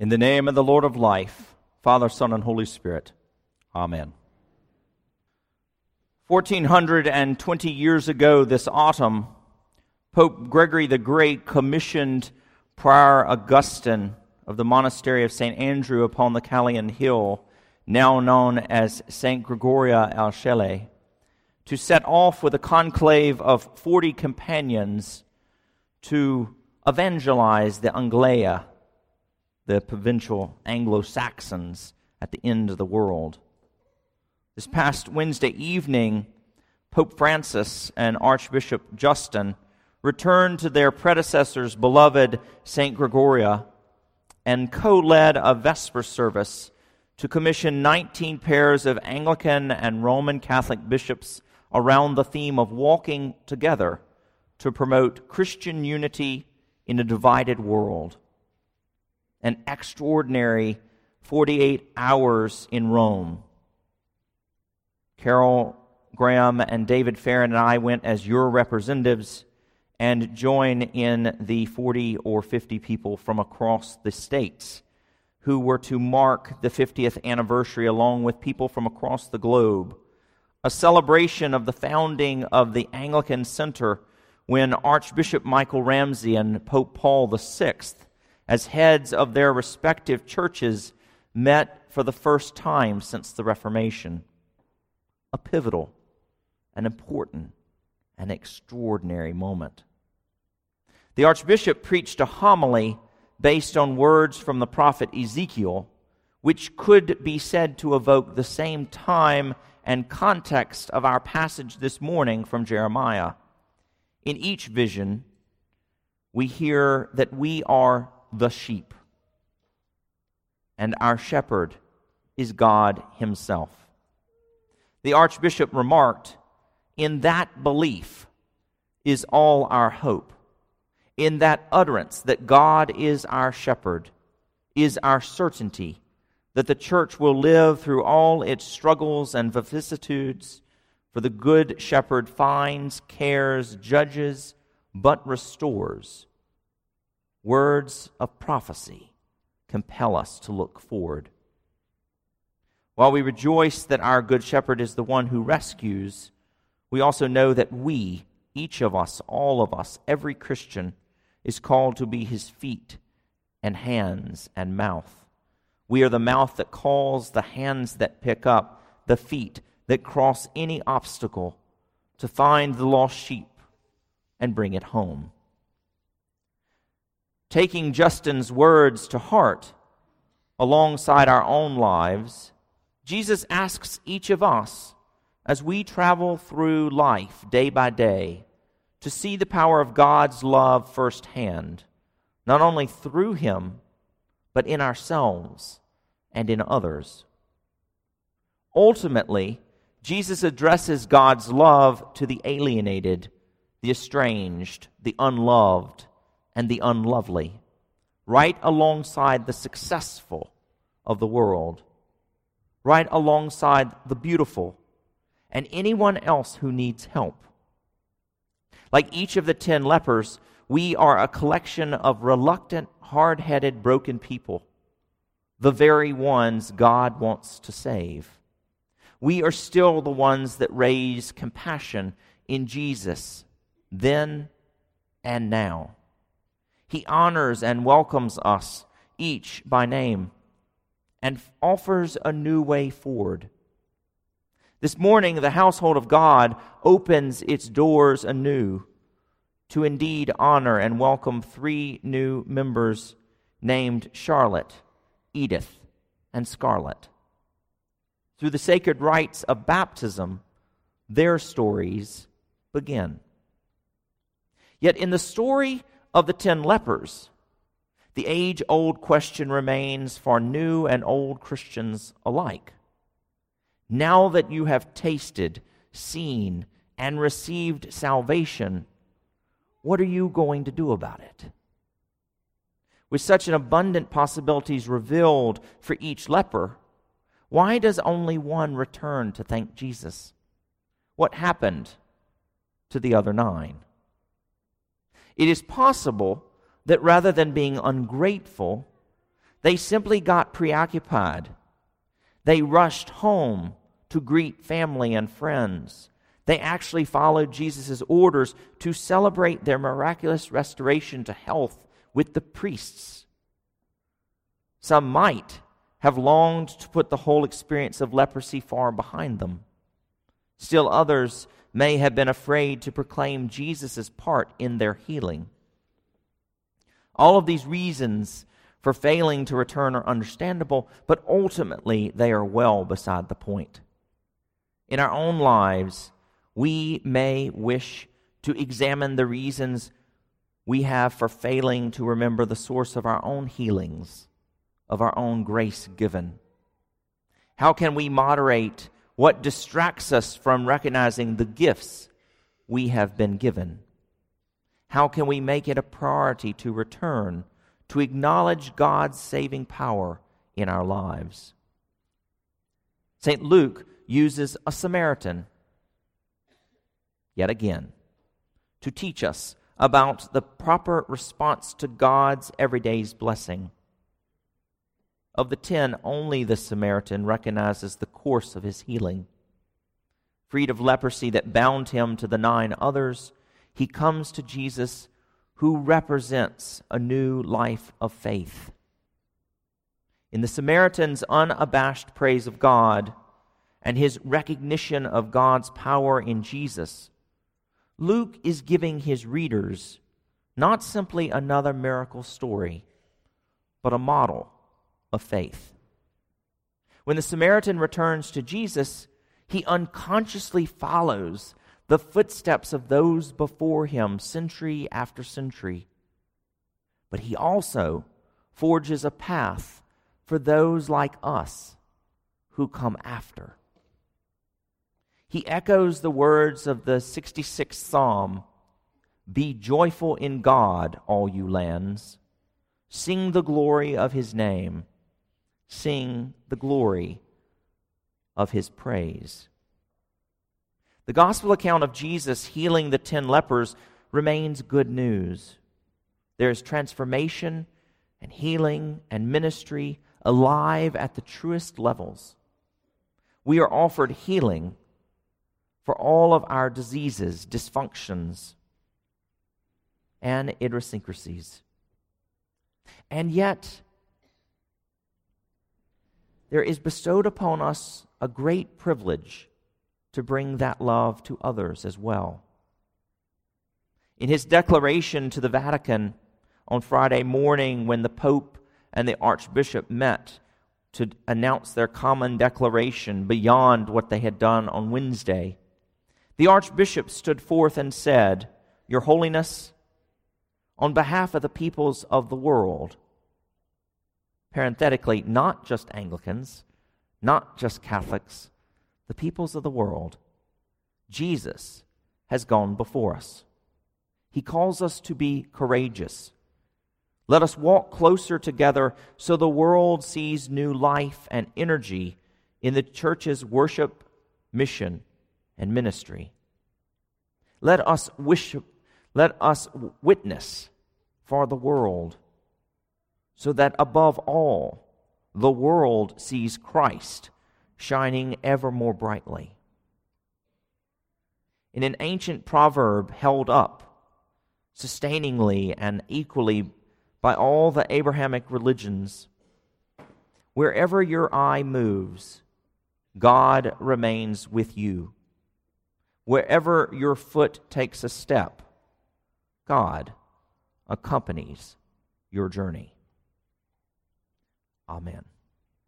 In the name of the Lord of life, Father, Son, and Holy Spirit. Amen. 1420 years ago this autumn, Pope Gregory the Great commissioned Prior Augustine of the monastery of St. Andrew upon the Caelian Hill, now known as St. Gregorio al Celio, to set off with a conclave of 40 companions to evangelize the Anglia the provincial Anglo Saxons at the end of the world. This past Wednesday evening, Pope Francis and Archbishop Justin returned to their predecessor's beloved St. Gregorio and co led a Vesper service to commission 19 pairs of Anglican and Roman Catholic bishops around the theme of walking together to promote Christian unity in a divided world an extraordinary 48 hours in Rome. Carol Graham and David Farron and I went as your representatives and join in the 40 or 50 people from across the states who were to mark the 50th anniversary along with people from across the globe. A celebration of the founding of the Anglican Center when Archbishop Michael Ramsey and Pope Paul VI as heads of their respective churches met for the first time since the Reformation. A pivotal, an important, an extraordinary moment. The Archbishop preached a homily based on words from the prophet Ezekiel, which could be said to evoke the same time and context of our passage this morning from Jeremiah. In each vision, we hear that we are the sheep. And our shepherd is God Himself. The Archbishop remarked, In that belief is all our hope. In that utterance that God is our shepherd is our certainty that the church will live through all its struggles and vicissitudes, for the good shepherd finds, cares, judges, but restores Words of prophecy compel us to look forward. While we rejoice that our Good Shepherd is the one who rescues, we also know that we, each of us, all of us, every Christian, is called to be his feet and hands and mouth. We are the mouth that calls, the hands that pick up, the feet that cross any obstacle to find the lost sheep and bring it home taking Justin's words to heart alongside our own lives, Jesus asks each of us as we travel through life day by day to see the power of God's love firsthand, not only through Him, but in ourselves and in others. Ultimately, Jesus addresses God's love to the alienated, the estranged, the unloved, and the unlovely, right alongside the successful of the world, right alongside the beautiful and anyone else who needs help. Like each of the ten lepers, we are a collection of reluctant, hard headed, broken people, the very ones God wants to save. We are still the ones that raise compassion in Jesus then and now. He honors and welcomes us, each by name, and offers a new way forward. This morning, the household of God opens its doors anew to indeed honor and welcome three new members named Charlotte, Edith, and Scarlet. Through the sacred rites of baptism, their stories begin. Yet in the story of the ten lepers, the age old question remains for new and old Christians alike. Now that you have tasted, seen, and received salvation, what are you going to do about it? With such an abundant possibilities revealed for each leper, why does only one return to thank Jesus? What happened to the other nine? It is possible that rather than being ungrateful, They simply got preoccupied. They rushed home to greet family and friends. They actually followed Jesus' orders to celebrate their miraculous restoration to health with the priests. Some might have longed to put the whole experience of leprosy far behind them. Still, others may have been afraid to proclaim Jesus' part in their healing. All of these reasons for failing to return are understandable, but ultimately they are well beside the point. In our own lives, we may wish to examine the reasons we have for failing to remember the source of our own healings, of our own grace given. How can we moderate what distracts us from recognizing the gifts we have been given? How can we make it a priority to return, to acknowledge God's saving power in our lives? St. Luke uses a Samaritan, yet again, to teach us about the proper response to God's everyday's blessing. Of the ten, only the Samaritan recognizes the course of his healing. Freed of leprosy that bound him to the nine others, he comes to Jesus, who represents a new life of faith. In the Samaritan's unabashed praise of God and his recognition of God's power in Jesus, Luke is giving his readers not simply another miracle story, but a model of faith. When the Samaritan returns to Jesus, he unconsciously follows the footsteps of those before him century after century. But he also forges a path for those like us who come after. He echoes the words of the 66th Psalm Be joyful in God, all you lands. Sing the glory of his name. Sing the glory of his praise. The gospel account of Jesus healing the ten lepers remains good news. There is transformation and healing and ministry alive at the truest levels. We are offered healing for all of our diseases, dysfunctions, and idiosyncrasies. And yet, there is bestowed upon us a great privilege to bring that love to others as well. In his declaration to the Vatican on Friday morning, when the Pope and the Archbishop met to announce their common declaration beyond what they had done on Wednesday, the archbishop stood forth and said, Your Holiness, on behalf of the peoples of the world, parenthetically, not just Anglicans, not just Catholics, the peoples of the world, Jesus has gone before us. He calls us to be courageous. Let us walk closer together so the world sees new life and energy in the church's worship, mission, and ministry. Let us wish, let us witness for the world, so that above all, the world sees Christ shining ever more brightly. In an ancient proverb held up sustainingly and equally by all the Abrahamic religions, wherever your eye moves, God remains with you. Wherever your foot takes a step, God accompanies your journey. Amen.